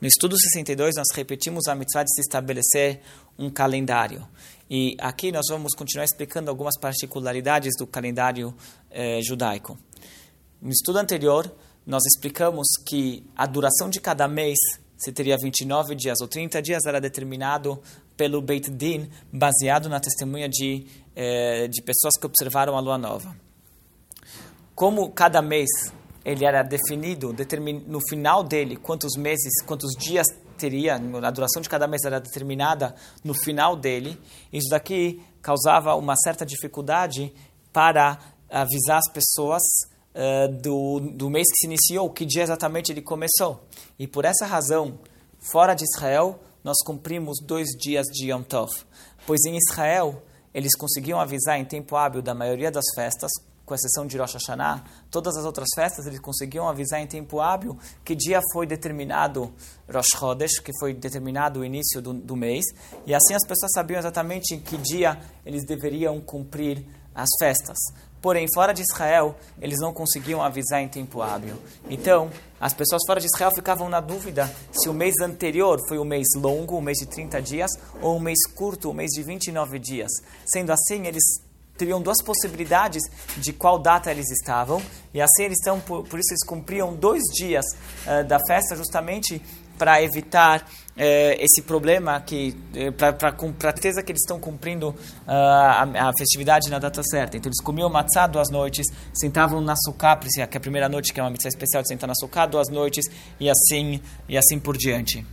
No estudo 62, nós repetimos a mitzvah de se estabelecer um calendário. E aqui nós vamos continuar explicando algumas particularidades do calendário eh, judaico. No estudo anterior, nós explicamos que a duração de cada mês, se teria 29 dias ou 30 dias, era determinado pelo Beit Din, baseado na testemunha de, eh, de pessoas que observaram a lua nova. Como cada mês ele era definido no final dele quantos meses, quantos dias teria, a duração de cada mês era determinada no final dele. Isso daqui causava uma certa dificuldade para avisar as pessoas uh, do, do mês que se iniciou, que dia exatamente ele começou. E por essa razão, fora de Israel, nós cumprimos dois dias de Yom Tov. Pois em Israel, eles conseguiam avisar em tempo hábil da maioria das festas, com exceção de Rosh Hashanah, todas as outras festas eles conseguiam avisar em tempo hábil que dia foi determinado Rosh Chodesh, que foi determinado o início do, do mês, e assim as pessoas sabiam exatamente em que dia eles deveriam cumprir as festas. Porém, fora de Israel, eles não conseguiam avisar em tempo hábil. Então, as pessoas fora de Israel ficavam na dúvida se o mês anterior foi um mês longo, um mês de 30 dias, ou um mês curto, um mês de 29 dias. Sendo assim, eles teriam duas possibilidades de qual data eles estavam, e assim eles estão, por, por isso eles cumpriam dois dias uh, da festa justamente para evitar uh, esse problema, que uh, para ter certeza que eles estão cumprindo a, a, festividade na data certa. Então eles comiam matzá duas noites, sentavam na sucá, que é a primeira noite, que é uma mitzvah especial de sentar na sucá duas noites, e assim, e assim por diante.